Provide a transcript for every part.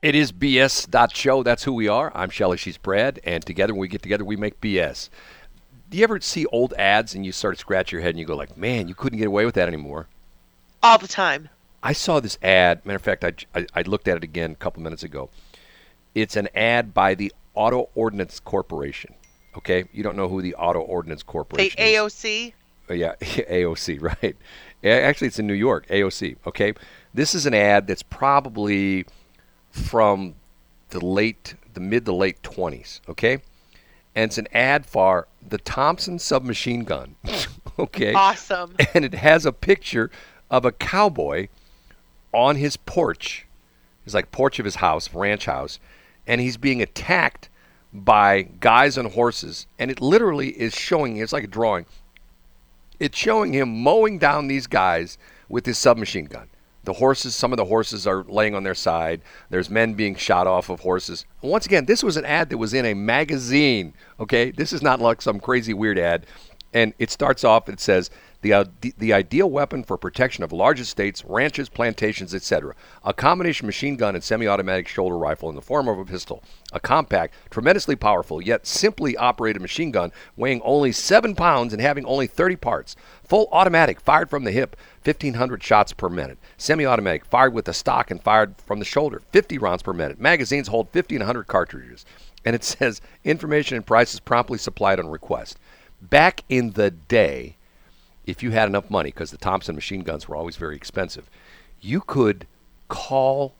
It is BS show. That's who we are. I'm Shelly. She's Brad. And together, when we get together, we make BS. Do you ever see old ads and you start to scratch your head and you go like, man, you couldn't get away with that anymore? All the time. I saw this ad. Matter of fact, I, I, I looked at it again a couple minutes ago. It's an ad by the Auto Ordnance Corporation. Okay, you don't know who the Auto Ordnance The Corporation is. AOC. Oh, uh, yeah, AOC, right. Actually, it's in New York, AOC. Okay. This is an ad that's probably from the late, the mid to late 20s. Okay. And it's an ad for the Thompson submachine gun. okay. Awesome. And it has a picture of a cowboy on his porch. It's like porch of his house, ranch house, and he's being attacked by guys on horses. And it literally is showing. It's like a drawing. It's showing him mowing down these guys with his submachine gun. The horses, some of the horses are laying on their side. There's men being shot off of horses. Once again, this was an ad that was in a magazine. Okay, this is not like some crazy weird ad. And it starts off. It says the uh, the, ideal weapon for protection of large estates, ranches, plantations, etc. A combination machine gun and semi-automatic shoulder rifle in the form of a pistol. A compact, tremendously powerful, yet simply operated machine gun weighing only seven pounds and having only 30 parts. Full automatic, fired from the hip, 1,500 shots per minute. Semi automatic, fired with the stock and fired from the shoulder, 50 rounds per minute. Magazines hold 1,500 cartridges. And it says information and prices promptly supplied on request. Back in the day, if you had enough money, because the Thompson machine guns were always very expensive, you could call,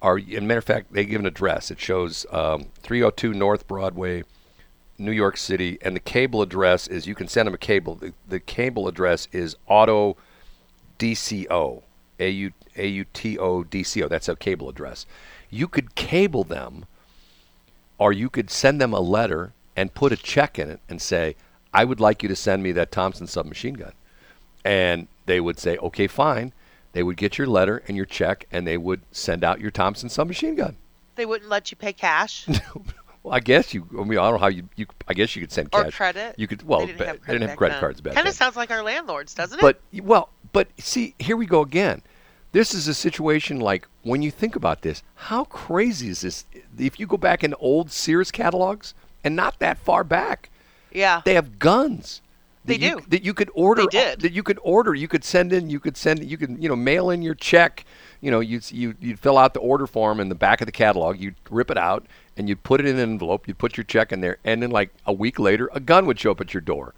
or, in matter of fact, they give an address. It shows um, 302 North Broadway, New York City, and the cable address is you can send them a cable. The, the cable address is Auto DCO, A U A U T O D C O. That's a cable address. You could cable them, or you could send them a letter and put a check in it and say, "I would like you to send me that Thompson submachine gun," and they would say, "Okay, fine." They would get your letter and your check, and they would send out your Thompson submachine gun. They wouldn't let you pay cash Well, I guess you. I mean, I don't know how you. you I guess you could send cash. or credit. You could. Well, they didn't ba- have they didn't have credit then. cards back Kind of sounds like our landlords, doesn't it? But well, but see, here we go again. This is a situation like when you think about this, how crazy is this? If you go back in old Sears catalogs, and not that far back, yeah. they have guns. They you, do. that you could order. They did. That you could order. You could send in. You could send. You could you know mail in your check. You know you you you'd fill out the order form in the back of the catalog. You'd rip it out and you'd put it in an envelope. You'd put your check in there, and then like a week later, a gun would show up at your door.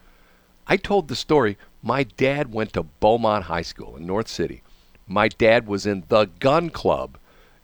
I told the story. My dad went to Beaumont High School in North City. My dad was in the gun club,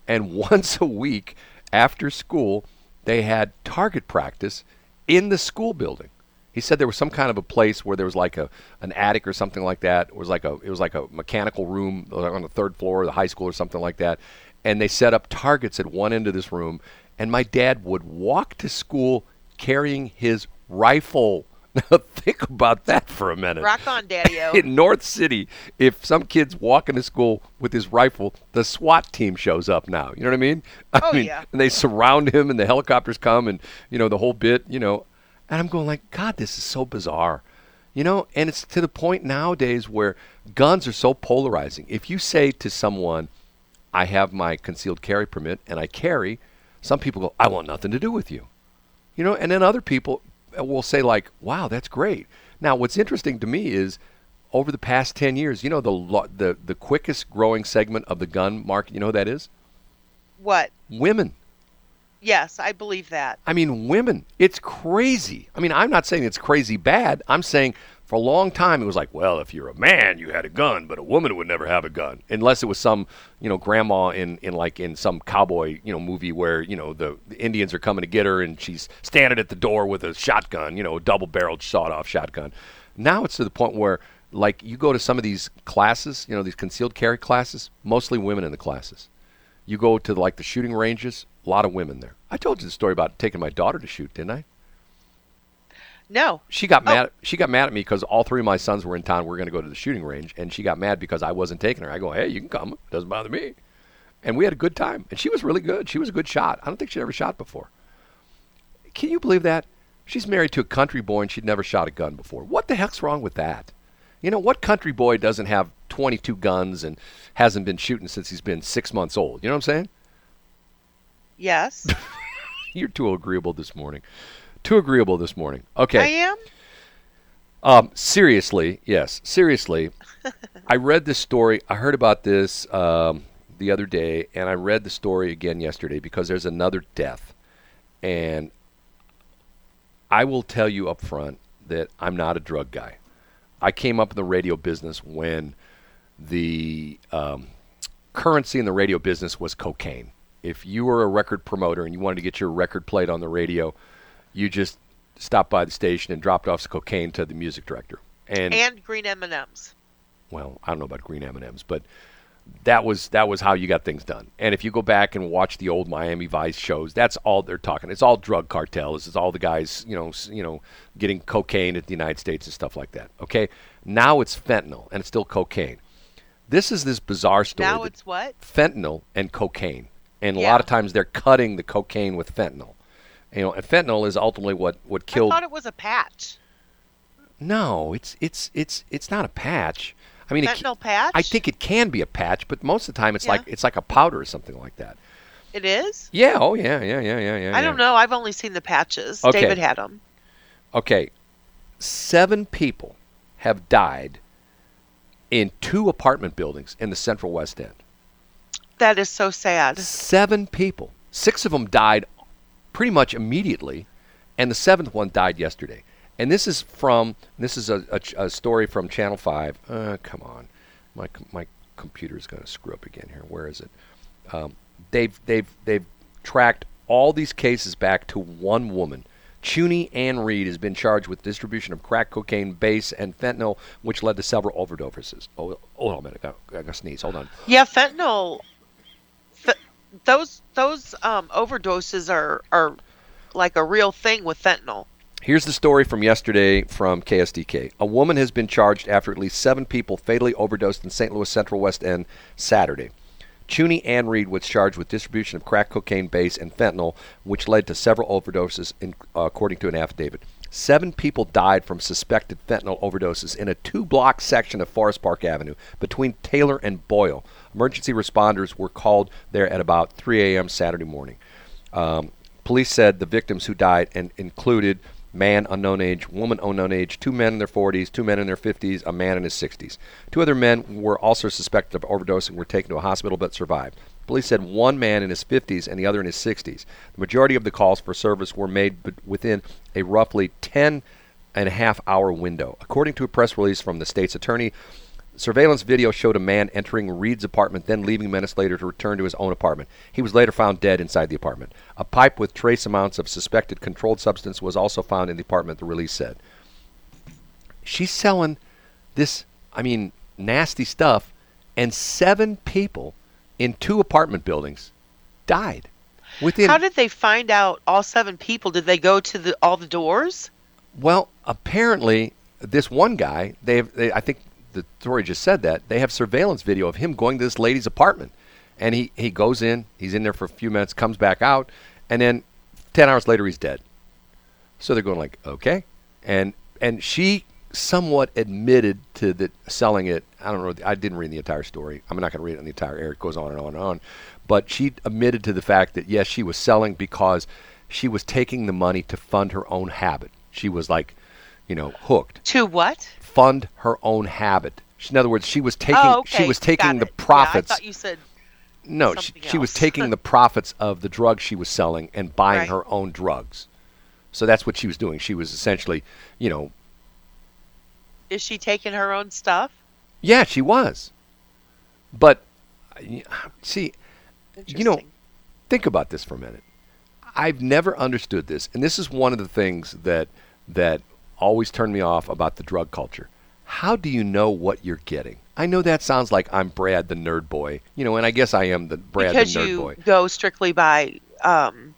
and once a week after school, they had target practice in the school building. He said there was some kind of a place where there was like a an attic or something like that. It was like a it was like a mechanical room on the third floor of the high school or something like that. And they set up targets at one end of this room. And my dad would walk to school carrying his rifle. Now think about that for a minute. Rock on, Daddy-O. In North City, if some kid's walking to school with his rifle, the SWAT team shows up now. You know what I mean? I Oh, mean, yeah. And they surround him, and the helicopters come, and you know the whole bit. You know, and I'm going like, God, this is so bizarre. You know, and it's to the point nowadays where guns are so polarizing. If you say to someone, I have my concealed carry permit and I carry, some people go, I want nothing to do with you. You know, and then other people uh, will say like, "Wow, that's great." Now, what's interesting to me is over the past 10 years, you know the lo- the the quickest growing segment of the gun market, you know who that is? what? Women. Yes, I believe that. I mean, women. It's crazy. I mean, I'm not saying it's crazy bad. I'm saying for a long time it was like, well, if you're a man, you had a gun, but a woman would never have a gun unless it was some, you know, grandma in in like in some cowboy, you know, movie where, you know, the, the Indians are coming to get her and she's standing at the door with a shotgun, you know, a double-barreled sawed-off shotgun. Now it's to the point where like you go to some of these classes, you know, these concealed carry classes, mostly women in the classes. You go to like the shooting ranges, a lot of women there. I told you the story about taking my daughter to shoot, didn't I? No. She got Oh. mad. She got mad at me because all three of my sons were in town. We are going to go to the shooting range, and she got mad because I wasn't taking her. I go, "Hey, you can come. It doesn't bother me." And we had a good time. And she was really good. She was a good shot. I don't think she'd ever shot before. Can you believe that? She's married to a country boy, and she'd never shot a gun before. What the heck's wrong with that? You know, what country boy doesn't have 22 guns and hasn't been shooting since he's been six months old? You know what I'm saying? Yes. You're too agreeable this morning. Too agreeable this morning. Okay. I am. Um, seriously, yes, seriously. I read this story. I heard about this um, the other day, and I read the story again yesterday because there's another death. And I will tell you up front that I'm not a drug guy. I came up in the radio business when the um, currency in the radio business was cocaine. If you were a record promoter and you wanted to get your record played on the radio, you just stopped by the station and dropped off some cocaine to the music director. And, And green M&Ms. well, I don't know about green M&Ms, but that was that was how you got things done. And if you go back and watch the old Miami Vice shows, that's all they're talking. It's all drug cartels. It's all the guys, you know, you know, getting cocaine at the United States and stuff like that. Okay, now it's fentanyl and it's still cocaine. This is this bizarre story. Now it's what? fentanyl and cocaine, and a lot of times they're cutting the cocaine with fentanyl. You know, and fentanyl is ultimately what what I killed. thought it was a patch. No, it's it's it's it's not a patch. I mean, it, Fentanyl patch? I think it can be a patch, but most of the time it's Yeah. like it's like a powder or something like that. it is. Yeah. Oh yeah. Yeah. Yeah. Yeah. Yeah. I don't know. I've only seen the patches. Okay. David had them. Okay, seven people have died in two apartment buildings in the Central West End. That is so sad. Seven people. Six of them died pretty much immediately, and the seventh one died yesterday. And this is from this is a, a, a story from Channel Five. Uh, come on, my my computer's going to screw up again here. Where is it? Um, they've they've they've tracked all these cases back to one woman. Chuny Ann Reed has been charged with distribution of crack cocaine, base, and fentanyl, which led to several overdoses. Oh, hold on a minute. I got, I got to sneeze. Hold on. Yeah, fentanyl. Those those um, overdoses are are like a real thing with fentanyl. Here's the story from yesterday from KSDK. A woman has been charged after at least seven people fatally overdosed in St. Louis Central West End Saturday. Chuny Ann Reed was charged with distribution of crack cocaine base and fentanyl, which led to several overdoses, in, uh, according to an affidavit. Seven people died from suspected fentanyl overdoses in a two block section of Forest Park Avenue between Taylor and Boyle. Emergency responders were called there at about 3 a.m. Saturday morning. Um, police said the victims who died and included man unknown age, woman unknown age, two men in their 40s, two men in their 50s, a man in his 60s. Two other men were also suspected of overdosing were taken to a hospital but survived. Police said one man in his 50s and the other in his 60s. The majority of the calls for service were made within a roughly 10 and a half hour window. According to a press release from the state's attorney, Surveillance video showed a man entering Reed's apartment, then leaving minutes later to return to his own apartment. He was later found dead inside the apartment. A pipe with trace amounts of suspected controlled substance was also found in the apartment, the release said. She's selling this, I mean, nasty stuff, and seven people in two apartment buildings died. Within How did they find out all seven people? Did they go to the all the doors? Well, apparently, this one guy, they I think the story just said that, they have surveillance video of him going to this lady's apartment. And he, he goes in, he's in there for a few minutes, comes back out, and then 10 hours later, he's dead. So they're going like, okay. And, and she somewhat admitted to the selling it. I don't know. I didn't read the entire story. I'm not going to read it in the entire air. It goes on and on and on. But she admitted to the fact that yes, she was selling because she was taking the money to fund her own habit. She was like, you know, hooked. To what? Fund her own habit. In other words, she was taking oh, okay. she was taking the it. Yeah, profits. I thought you said no, she, she was taking the profits of the drugs she was selling and buying Right. her own drugs. So that's what she was doing. She was essentially, you know, is she taking her own stuff? yeah, she was. But see, you know, think about this for a minute. I've never understood this, and this is one of the things that that always turned me off about the drug culture. How do you know what you're getting? I know that sounds like I'm Brad the nerd boy, you know, and I guess I am the Brad because the nerd you boy. go strictly by um,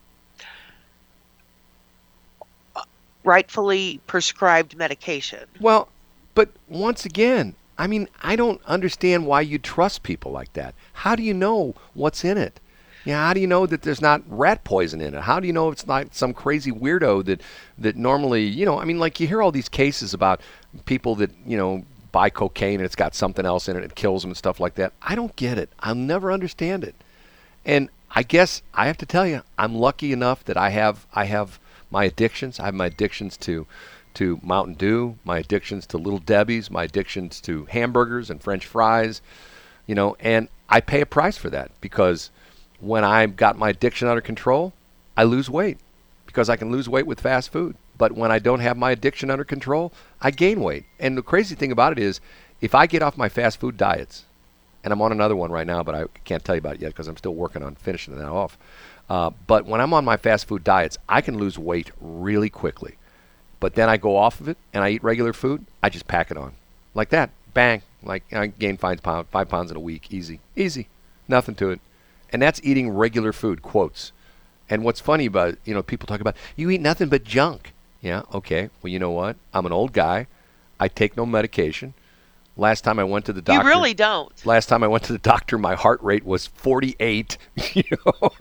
rightfully prescribed medication. Well, but once again, I mean, I don't understand why you trust people like that. How do you know what's in it? Yeah, how do you know that there's not rat poison in it? How do you know it's not some crazy weirdo that that normally, you know, I mean, like you hear all these cases about people that, you know, buy cocaine and it's got something else in it, and it kills them and stuff like that. I don't get it. I'll never understand it. And I guess I have to tell you, I'm lucky enough that I have I have my addictions. I have my addictions to to Mountain Dew, my addictions to Little Debbie's, my addictions to hamburgers and French fries, you know, and I pay a price for that because when I've got my addiction under control, I lose weight because I can lose weight with fast food. But when I don't have my addiction under control, I gain weight. And the crazy thing about it is, if I get off my fast food diets, and I'm on another one right now, but I can't tell you about it yet because I'm still working on finishing that off. Uh, but when I'm on my fast food diets, I can lose weight really quickly. But then I go off of it and I eat regular food. I just pack it on, like that. Bang! Like I gain five pounds, five pounds in a week, easy, easy, nothing to it. And that's eating regular food. Quotes. And what's funny about you know people talk about you eat nothing but junk. Yeah, okay. Well, you know what? I'm an old guy. I take no medication. Last time I went to the doctor, You really don't. last time I went to the doctor, my heart rate was 48. You know,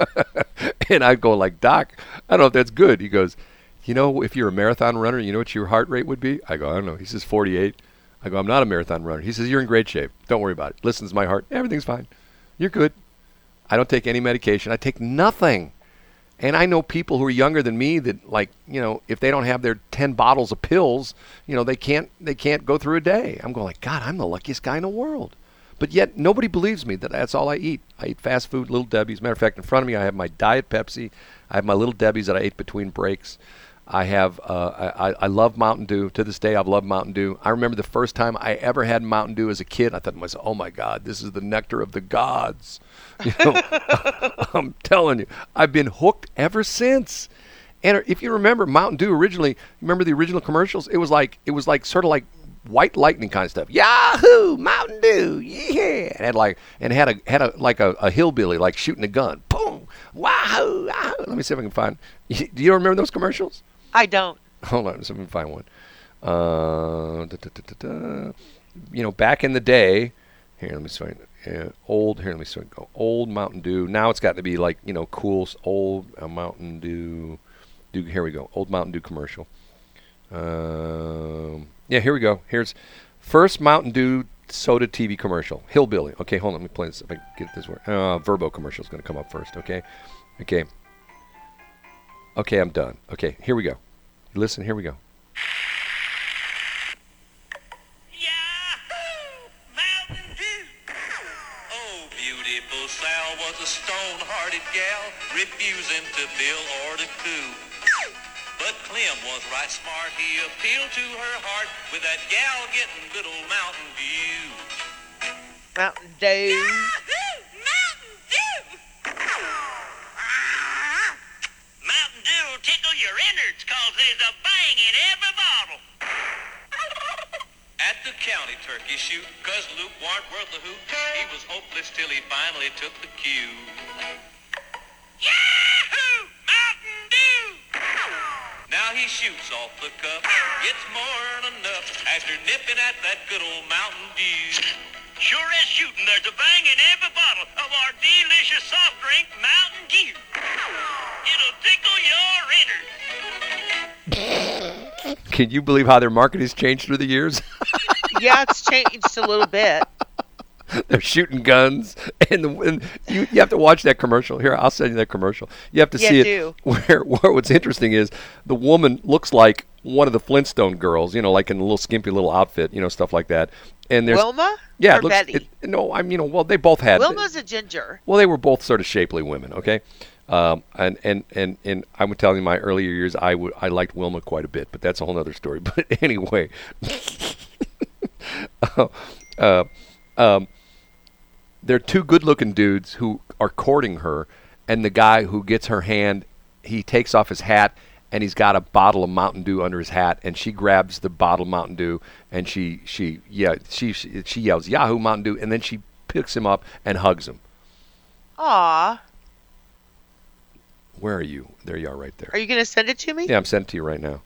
and I go like, Doc, I don't know if that's good. He goes, you know, if you're a marathon runner, you know what your heart rate would be? I go, I don't know. He says 48. I go, I'm not a marathon runner. He says, you're in great shape. Don't worry about it. Listens to my heart. Everything's fine. You're good. I don't take any medication. I take nothing. And I know people who are younger than me that like, you know, if they don't have their 10 bottles of pills, you know, they can't they can't go through a day. I'm going like, god, I'm the luckiest guy in the world. But yet nobody believes me that that's all I eat. I eat fast food, little Debbie's. Matter of fact, in front of me I have my diet Pepsi. I have my little Debbie's that I ate between breaks. I have uh, I, I love Mountain Dew. To this day, I've loved Mountain Dew. I remember the first time I ever had Mountain Dew as a kid. I thought to myself, "Oh my God, this is the nectar of the gods." You know, I'm telling you, I've been hooked ever since. And if you remember Mountain Dew originally, remember the original commercials? It was like it was like sort of like white lightning kind of stuff. Yahoo! Mountain Dew, yeah! And had like and had a had a like a, a hillbilly like shooting a gun. Boom! Wahoo! Let me see if I can find. Do you remember those commercials? I don't. Hold on, let me find one. Uh, da, da, da. You know, back in the day, here, let me find uh, old. Here, let me see. Old Mountain Dew. Now it's got to be like you know, cool old uh, Mountain Dew. Dew. Here we go. Old Mountain Dew commercial. Um, yeah, here we go. Here's first Mountain Dew soda TV commercial. Hillbilly. Okay, hold on. Let me play this. If I get this word. Uh, Verbo commercial is going to come up first. Okay. Okay. Okay, I'm done. Okay, here we go. Listen, here we go. County turkey shoot, cause Luke warn't worth hoot, he was hopeless till he finally took the cue. Yahoo! Mountain Dew! Now he shoots off the cup, more than enough after nipping at that good old Mountain Dew. Sure shooting, there's a bang in every bottle of our delicious soft drink, Mountain Dew. It'll tickle your. Can you believe how their market has changed through the years? Yeah, it's changed a little bit. They're shooting guns, and, the, and you, you have to watch that commercial. Here, I'll send you that commercial. You have to Yeah, see it. do. Where, where what's interesting is the woman looks like one of the Flintstone girls, you know, like in a little skimpy little outfit, you know, stuff like that. And there's Wilma? yeah, Or it looks, Betty? it- no, I'm you know, well, they both had Wilma's a ginger. well, they were both sort of shapely women, okay? Um, and, and, and, and I'm telling you, my earlier years, I would I liked Wilma quite a bit, but that's a whole other story. But anyway, uh, um, they're two good-looking dudes who are courting her, and the guy who gets her hand, he takes off his hat, and he's got a bottle of Mountain Dew under his hat, and she grabs the bottle of Mountain Dew, and she she yeah she she, she yells Yahoo Mountain Dew, and then she picks him up and hugs him. Aw. Where are you? There you are, right there. Are you going to send it to me? Yeah, I'm sending it to you right now.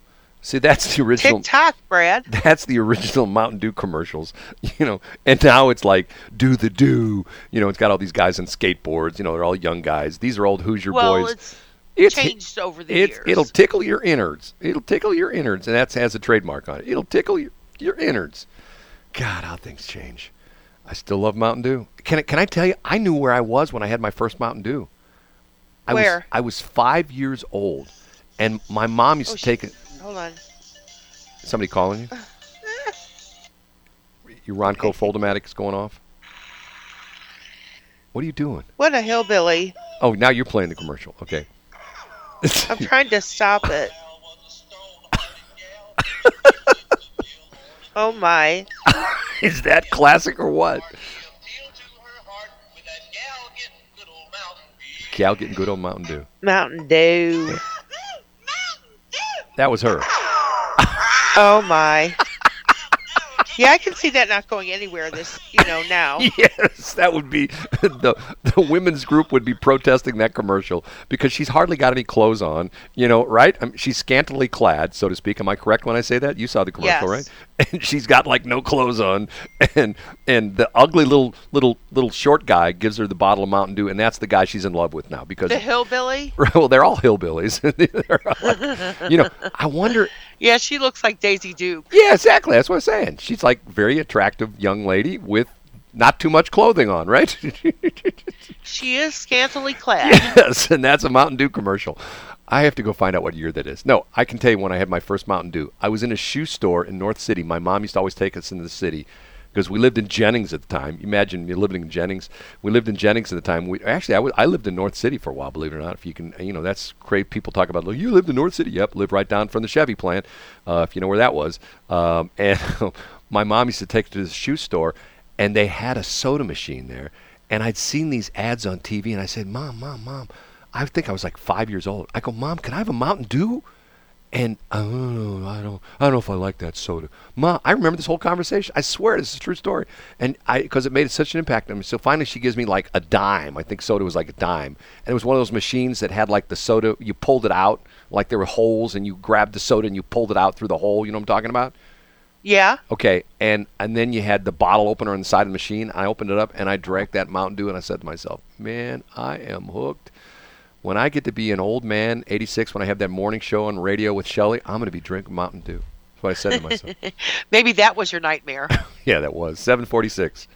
See, that's the original. TikTok, Brad. That's the original Mountain Dew commercials, you know. And now it's like do the do, you know. It's got all these guys on skateboards, you know. They're all young guys. These are old Hoosier well, boys. it's It's- changed over the years. it'll tickle your innards. It'll tickle your innards, and that has a trademark on it. It'll tickle your, your innards. God, how things change. I still love Mountain Dew. Can I, can I tell you? I knew where I was when I had my first Mountain Dew. I was Where? I was five years old, and my mom used Oh, to take it. Hold on. Somebody calling you? Your Ronco Foldomatic is going off. What are you doing? What a hillbilly. Oh, now you're playing the commercial. Okay. I'm trying to stop it. Oh my. is that classic or what? Gal getting good old Mountain Dew. Mountain Dew. That was her. Oh my. Yeah, I can see that not going anywhere this, you know, now. Yes, that would be the the women's group would be protesting that commercial because she's hardly got any clothes on, you know, right? I mean, she's scantily clad, so to speak. Am I correct when I say that? You saw the commercial, Yes. right? And she's got like no clothes on, and and the ugly little little little short guy gives her the bottle of Mountain Dew, and that's the guy she's in love with now because The hillbilly? well, they're all hillbillies. They're like- you know, I wonder. Yeah, she looks like Daisy Duke. Yeah, exactly. That's what I'm saying. She's like very attractive young lady with not too much clothing on, right? She is scantily clad. yes, and that's a Mountain Dew commercial. I have to go find out what year that is. No, I can tell you when I had my first Mountain Dew. I was in a shoe store in North City. My mom used to always take us into the city because we lived in Jennings at the time. Imagine me living in Jennings. We lived in Jennings at the time. We actually I lived in North City for a while. Believe it or not, if you can, you know, that's great. People talk about, "Look, you lived in North City." Yep, lived right down from the Chevy plant. Uh, if you know where that was. Um, and my mom used to take to the shoe store, and they had a soda machine there. And I'd seen these ads on TV, and I said, "Mom, mom, mom." I think I was like five years old. I go, "Mom, can I have a Mountain Dew?" And I don't know, I don't, I don't know if I like that soda. Ma, I remember this whole conversation. I swear this is a true story. And I, because it made such an impact on me. So finally, she gives me like a dime. I think soda was like a dime, and it was one of those machines that had like the soda. You pulled it out, like there were holes, and you grabbed the soda and you pulled it out through the hole. You know what I'm talking about? Yeah. Okay, and and then you had the bottle opener on the side of the machine. I opened it up and I drank that Mountain Dew, and I said to myself, "Man, I am hooked." When I get to be an old man, 86, when I have that morning show on radio with Shelley, I'm going to be drinking Mountain Dew. That's what I said to myself. Maybe that was your nightmare. yeah, that was 746.